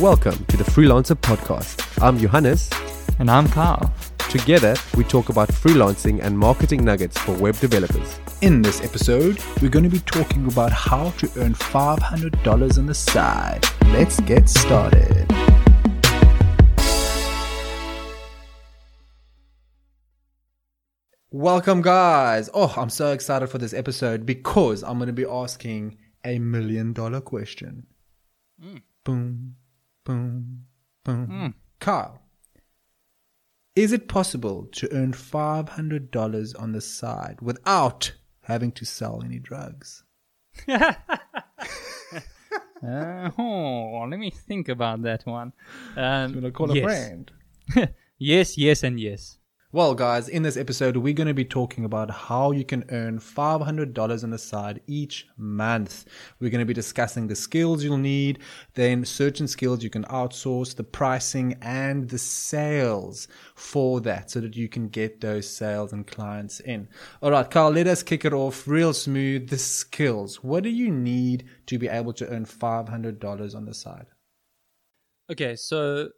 Welcome to the Freelancer Podcast. I'm Johannes. And I'm Carl. Together, we talk about freelancing and marketing nuggets for web developers. In this episode, we're going to be talking about how to earn $500 on the side. Let's get started. Welcome, guys. Oh, I'm so excited for this episode because I'm going to be asking a million dollar question. Mm. Boom, boom, boom. Mm. Carl, is it possible to earn $500 on the side without having to sell any drugs? uh, oh, let me think about that one. Um, You want to call a friend? yes, yes, and yes. Well, guys, in this episode, we're going to be talking about how you can earn $500 on the side each month. We're going to be discussing the skills you'll need, then certain skills you can outsource, the pricing, and the sales for that so that you can get those sales and clients in. All right, Carl, let us kick it off real smooth. The skills. What do you need to be able to earn $500 on the side? Okay, so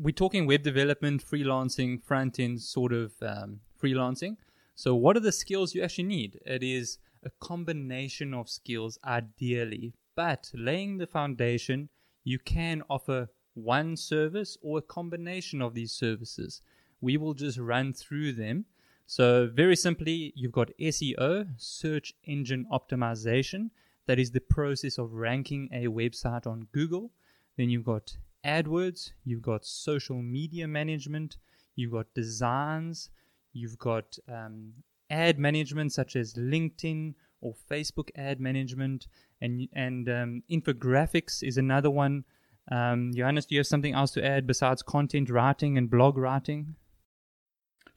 we're talking web development, freelancing, front end sort of um, freelancing. So, what are the skills you actually need? It is a combination of skills, ideally, but laying the foundation, you can offer one service or a combination of these services. We will just run through them. So, very simply, you've got SEO, search engine optimization. That is the process of ranking a website on Google. Then you've got AdWords, you've got social media management, you've got designs, you've got um, ad management such as LinkedIn or Facebook ad management, and and um, infographics is another one. Um, Johannes, do you have something else to add besides content writing and blog writing?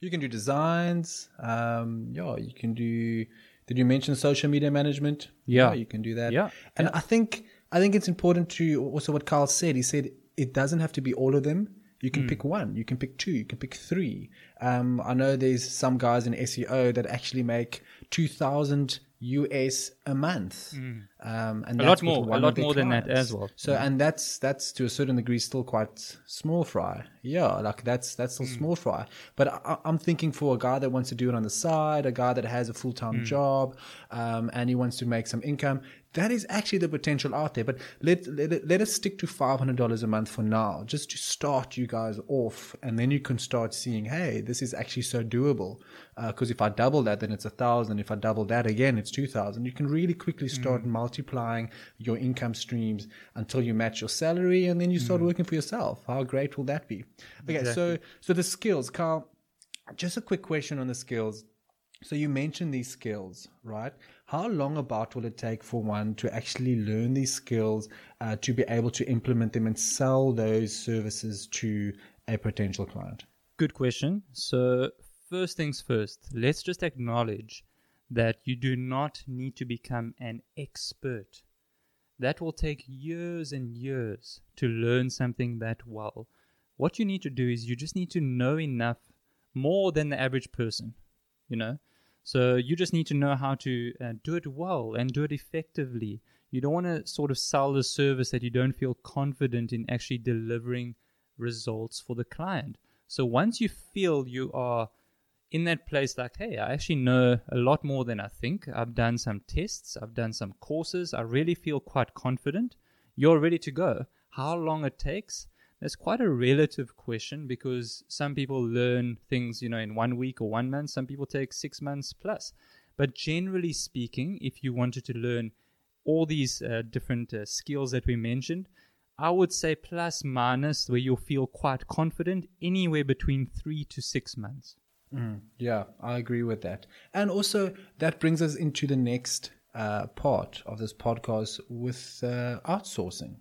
You can do designs. Um, yeah, you can do. Did you mention social media management? Yeah. you can do that. Yeah, and I think I think it's important to also what Carl said. He said it doesn't have to be all of them. You can pick one. You can pick two. You can pick three. Um, I know there's some guys in SEO that actually make two thousand US a month, um, and A lot more, a lot more than that as well. So, and that's that's to a certain degree still quite small fry. Yeah, like that's that's still small fry. But I, I'm thinking for a guy that wants to do it on the side, a guy that has a full time job, um, and he wants to make some income. That is actually the potential out there. But let let, let us stick to five hundred dollars a month for now, just to start you guys off, and then you can start seeing, hey, this is actually so doable. Because if I double that, then it's a thousand. If I double that again, it's two thousand. You can really quickly start multiplying your income streams until you match your salary, and then you start working for yourself. How great will that be? Okay, so so the skills, Carl. Just a quick question on the skills. So you mentioned these skills, right? How long about will it take for one to actually learn these skills, uh, to be able to implement them and sell those services to a potential client? Good question. So, first things first, let's just acknowledge that you do not need to become an expert. That will take years and years to learn something that well. What you need to do is you just need to know enough more than the average person, you know? So, you just need to know how to uh, do it well and do it effectively. You don't want to sort of sell a service that you don't feel confident in actually delivering results for the client. So once you feel you are in that place, like, hey, I actually know a lot more than I think. I've done some tests, I've done some courses, I really feel quite confident. You're ready to go. How long it takes? That's quite a relative question because some people learn things, you know, in one week or one month. Some people take six months plus. But generally speaking, if you wanted to learn all these uh, different uh, skills that we mentioned, I would say plus minus, where you'll feel quite confident, anywhere between three to six months. Yeah, I agree with that. And also, that brings us into the next uh, part of this podcast with uh, outsourcing.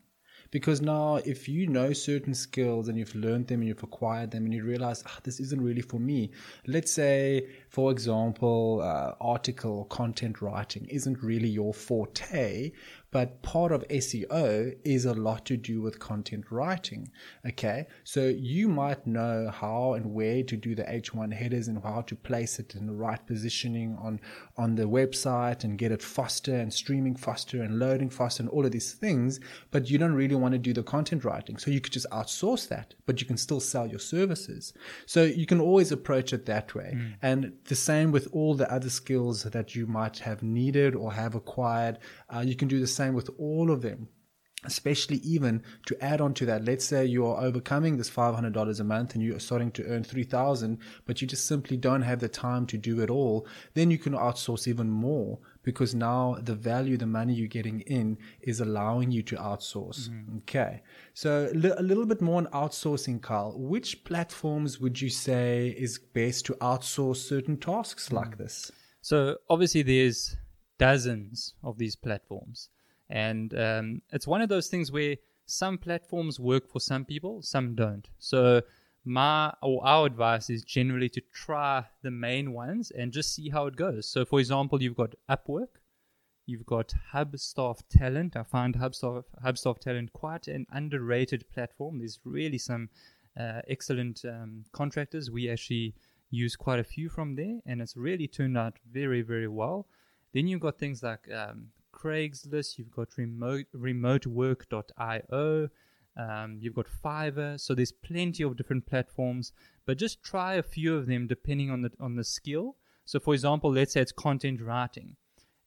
Because now, if you know certain skills and you've learned them and you've acquired them and you realize, ah, this isn't really for me. Let's say, for example, uh, article content writing isn't really your forte, but part of SEO is a lot to do with content writing. Okay. So you might know how and where to do the H1 headers and how to place it in the right positioning on, on the website and get it faster and streaming faster and loading faster and all of these things. But you don't really want to do the content writing. So you could just outsource that, but you can still sell your services. So you can always approach it that way. Mm. And the same with all the other skills that you might have needed or have acquired. Uh, you can do the same with all of them especially even to add on to that let's say you are overcoming this $500 a month and you're starting to earn 3000 but you just simply don't have the time to do it all then you can outsource even more because now the value the money you're getting in is allowing you to outsource mm-hmm. okay so a little bit more on outsourcing carl which platforms would you say is best to outsource certain tasks mm-hmm. like this so obviously there's dozens of these platforms. And um, it's one of those things where some platforms work for some people, some don't. So my or our advice is generally to try the main ones and just see how it goes. So for example, you've got Upwork, you've got Hubstaff Talent. I find Hubstaff Hubstaff Talent quite an underrated platform. There's really some uh, excellent um, contractors. We actually use quite a few from there, and it's really turned out very very well. Then you've got things like um, Craigslist, you've got remote remotework.io, um, you've got Fiverr. So there's plenty of different platforms, but just try a few of them depending on the on the skill. So for example, let's say it's content writing,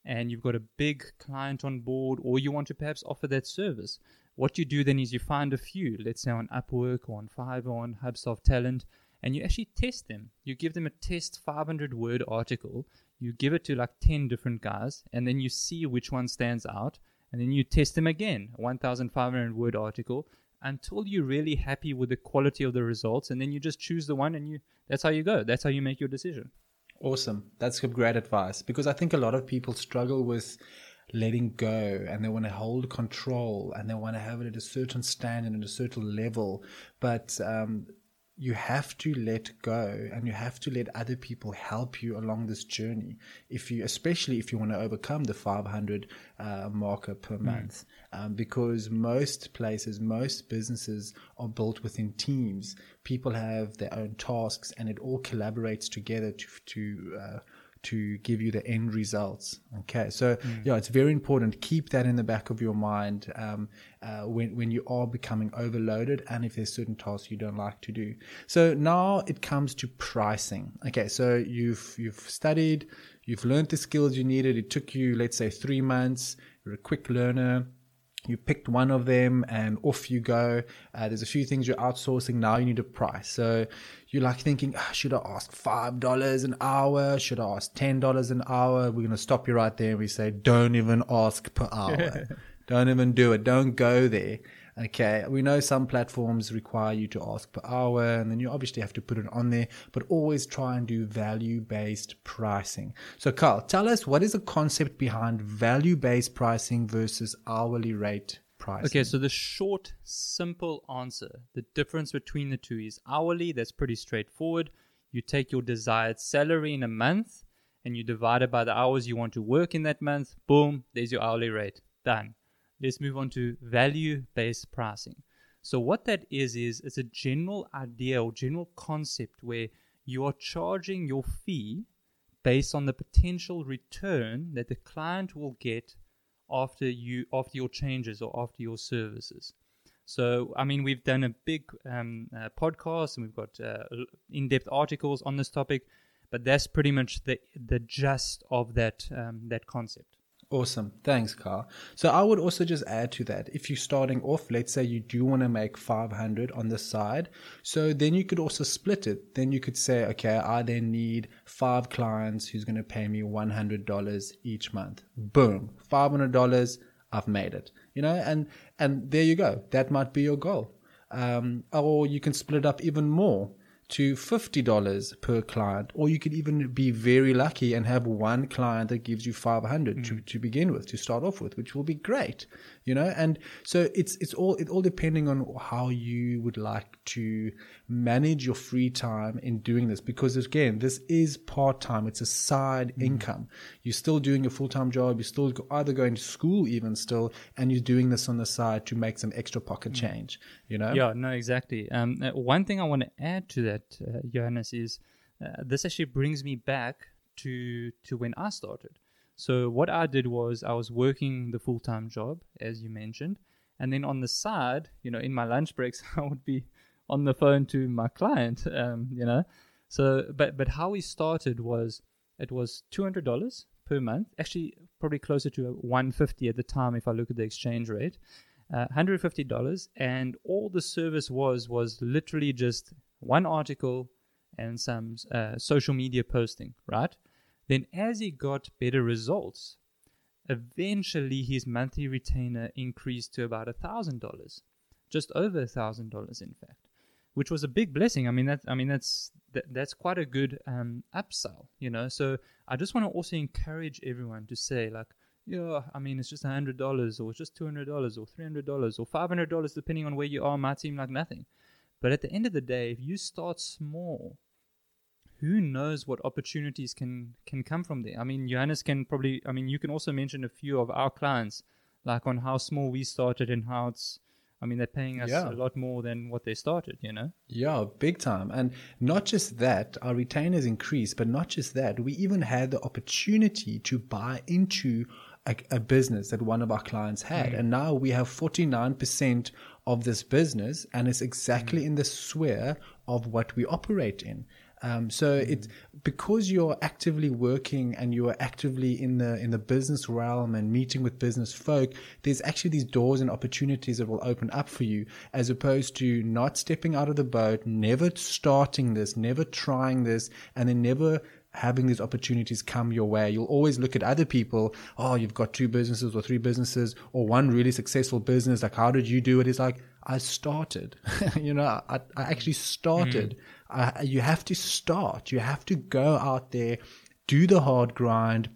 and you've got a big client on board, or you want to perhaps offer that service. What you do then is you find a few, let's say on Upwork or on Fiverr or on Hubstaff Talent, and you actually test them. You give them a test 500 word article you give it to like 10 different guys and then you see which one stands out and then you test them again. 1500 word article until you're really happy with the quality of the results and then you just choose the one and you that's how you go. That's how you make your decision. Awesome. That's great advice because i think a lot of people struggle with letting go and they want to hold control and they want to have it at a certain standard and a certain level. But um, you have to let go and you have to let other people help you along this journey if you especially if you want to overcome the 500 uh, marker per mm. month um, because most places most businesses are built within teams people have their own tasks and it all collaborates together to to uh, to give you the end results. Okay, so mm. yeah, it's very important. Keep that in the back of your mind um, uh, when when you are becoming overloaded, and if there's certain tasks you don't like to do. So now it comes to pricing. Okay, so you've you've studied, you've learned the skills you needed. It took you, let's say, three months. You're a quick learner you picked one of them and off you go. Uh, there's a few things you're outsourcing. Now you need a price. So you're like thinking, oh, should I ask $5 an hour? Should I ask $10 an hour? We're going to stop you right there. And we say, don't even ask per hour. don't even do it. Don't go there. Okay, we know some platforms require you to ask per hour, and then you obviously have to put it on there, but always try and do value based pricing. So, Carl, tell us what is the concept behind value based pricing versus hourly rate pricing? Okay, so the short, simple answer the difference between the two is hourly, that's pretty straightforward. You take your desired salary in a month and you divide it by the hours you want to work in that month. Boom, there's your hourly rate. Done let's move on to value based pricing. So, what that is, is it's a general idea or general concept where you are charging your fee based on the potential return that the client will get after you after your changes or after your services. So, I mean, we've done a big um, uh, podcast and we've got uh, in-depth articles on this topic, but that's pretty much the the gist of that um, that concept. Awesome. Thanks, Carl. So I would also just add to that. If you're starting off, let's say you do want to make 500 on the side. So then you could also split it. Then you could say, okay, I then need five clients who's going to pay me $100 each month. Boom. $500. I've made it, you know, and, and there you go. That might be your goal. Um, or you can split it up even more to $50 per client, or you could even be very lucky and have one client that gives you 500 to, mm. to begin with, to start off with, which will be great, you know? And so it's, it's all, it all depending on how you would like to manage your free time in doing this. Because again, this is part time. It's a side income. You're still doing your full time job. You're still either going to school even still, and you're doing this on the side to make some extra pocket change, you know? Yeah, no, exactly. Um, uh, one thing I want to add to that, uh, Johannes, is uh, this actually brings me back to to when I started. So what I did was I was working the full time job, as you mentioned, and then on the side, you know, in my lunch breaks, I would be on the phone to my client, um, you know. So, but but how we started was it was two hundred dollars per month. Actually, probably closer to one fifty at the time if I look at the exchange rate. Uh, $150 and all the service was was literally just one article and some uh, social media posting right then as he got better results eventually his monthly retainer increased to about a thousand dollars just over a thousand dollars in fact which was a big blessing i mean that i mean that's that, that's quite a good um, upsell you know so i just want to also encourage everyone to say like yeah, I mean, it's just hundred dollars, or just two hundred dollars, or three hundred dollars, or five hundred dollars, depending on where you are. Might seem like nothing, but at the end of the day, if you start small, who knows what opportunities can can come from there? I mean, Johannes can probably. I mean, you can also mention a few of our clients, like on how small we started and how it's. I mean, they're paying us Yeah. a lot more than what they started. You know. Yeah, big time. And not just that, our retainers increased, but not just that, we even had the opportunity to buy into a, a business that one of our clients had. Mm. And now we have 49% of this business, and it's exactly mm. in the sphere of what we operate in. Um, so it's because you're actively working and you are actively in the in the business realm and meeting with business folk. There's actually these doors and opportunities that will open up for you, as opposed to not stepping out of the boat, never starting this, never trying this, and then never having these opportunities come your way. You'll always look at other people. Oh, you've got two businesses or three businesses or one really successful business. Like, how did you do it? It's like, I started, you know, I, I actually started. I, you have to start. You have to go out there, do the hard grind,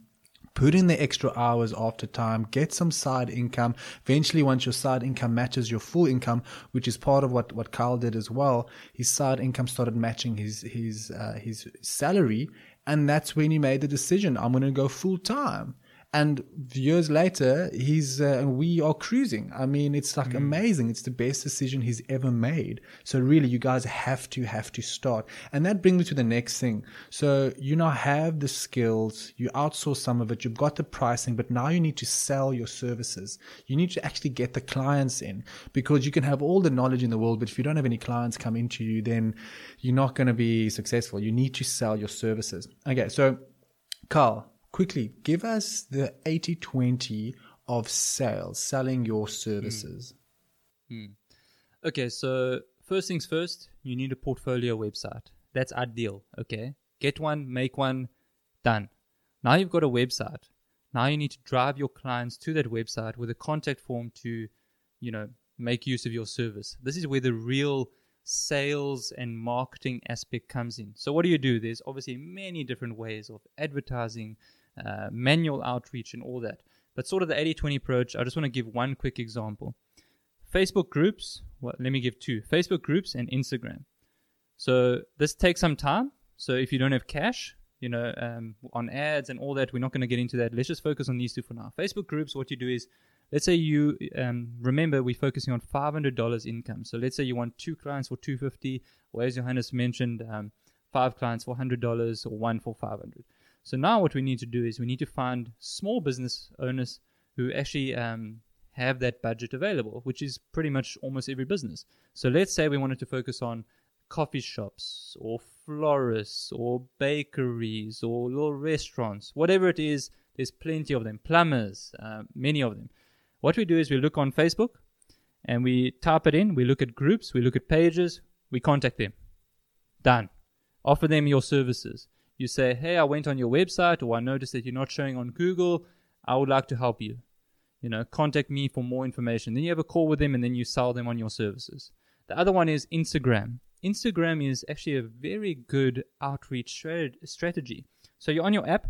put in the extra hours after time, get some side income. Eventually, once your side income matches your full income, which is part of what, what Carl did as well, his side income started matching his, his, uh, his salary. And that's when he made the decision. I'm going to go full time. And years later, he's uh, and we are cruising. I mean, it's like amazing. It's the best decision he's ever made. So really, you guys have to have to start. And that brings me to the next thing. So you now have the skills. You outsource some of it. You've got the pricing, but now you need to sell your services. You need to actually get the clients in because you can have all the knowledge in the world, but if you don't have any clients come into you, then you're not going to be successful. You need to sell your services. Okay, so Carl, quickly give us the 80 20 of sales, selling your services. Hmm. Hmm. Okay, so first things first, you need a portfolio website. That's ideal. Okay, get one, make one, done. Now you've got a website. Now you need to drive your clients to that website with a contact form to, you know, make use of your service. This is where the real sales and marketing aspect comes in. So what do you do? There's obviously many different ways of advertising, uh, manual outreach, and all that. But sort of the 80-20 approach, I just want to give one quick example. Facebook groups, well, let me give two Facebook groups and Instagram. So this takes some time. So if you don't have cash, you know, um, on ads and all that, we're not going to get into that. Let's just focus on these two for now. Facebook groups, what you do is, let's say you um, remember we're focusing on five hundred dollars income. So let's say you want two clients for two fifty, or as Johannes mentioned, um, five clients for hundred dollars or one for five hundred. So now what we need to do is we need to find small business owners who actually um, have that budget available, which is pretty much almost every business. So let's say we wanted to focus on coffee shops or florists or bakeries or little restaurants, whatever it is, there's plenty of them, plumbers, uh, many of them. What we do is we look on Facebook and we type it in, we look at groups, we look at pages, we contact them. Done. Offer them your services. You say, hey, I went on your website or I noticed that you're not showing on Google. I would like to help you. You know, contact me for more information. Then you have a call with them and then you sell them on your services. The other one is Instagram. Instagram is actually a very good outreach strategy. So you're on your app,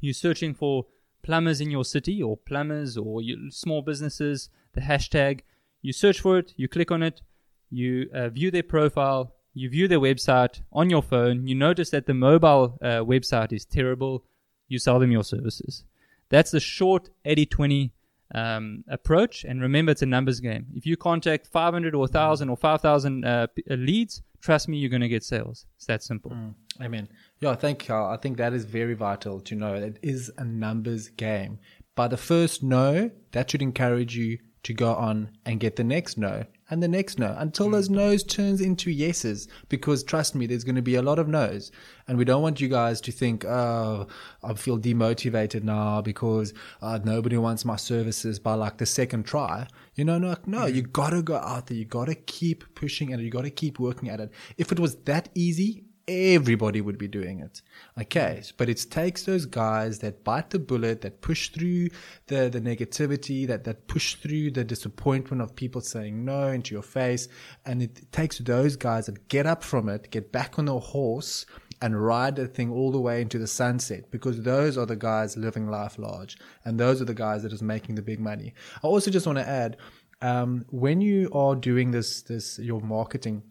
you're searching for plumbers in your city or plumbers or small businesses, the hashtag. You search for it, you click on it, you uh, view their profile, you view their website on your phone, you notice that the mobile uh, website is terrible, you sell them your services. That's the short 80 20 um, approach. And remember, it's a numbers game. If you contact 500 or 1,000 or 5,000 uh, uh, leads, trust me, you're going to get sales. It's that simple. Amen. Yeah, thank you. I think that is very vital to know. It is a numbers game. By the first no, that should encourage you to go on and get the next no and the next no until those no's turns into yeses. Because trust me, there's going to be a lot of no's, and we don't want you guys to think, "Oh, I feel demotivated now because uh, nobody wants my services." By like the second try, you know, no, no, you gotta go out there. You gotta keep pushing and. You gotta keep working at it. If it was that easy, everybody would be doing it. Okay. But it takes those guys that bite the bullet, that push through the, the negativity, that, that push through the disappointment of people saying no into your face. And it takes those guys that get up from it, get back on their horse and ride the thing all the way into the sunset because those are the guys living life large and those are the guys that is making the big money. I also just want to add, um, when you are doing this, this, your marketing,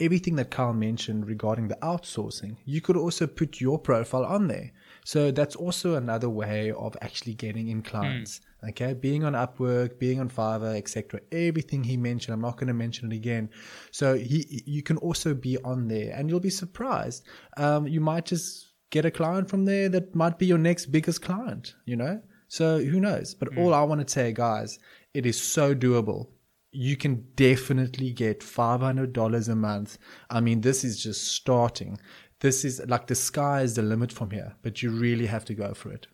everything that Carl mentioned regarding the outsourcing, you could also put your profile on there. So that's also another way of actually getting in clients. Okay, being on Upwork, being on Fiverr, etc. Everything he mentioned, I'm not going to mention it again. So he, you can also be on there, and you'll be surprised. Um, you might just get a client from there that might be your next biggest client. You know, so who knows? But all I want to say, guys, it is so doable you can definitely get $500 a month. I mean, this is just starting. This is like the sky is the limit from here, but you really have to go for it.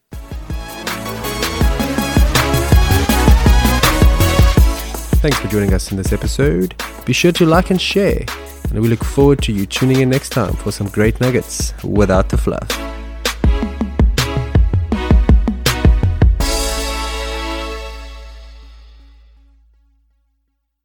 Thanks for joining us in this episode. Be sure to like and share. And we look forward to you tuning in next time for some great nuggets without the fluff.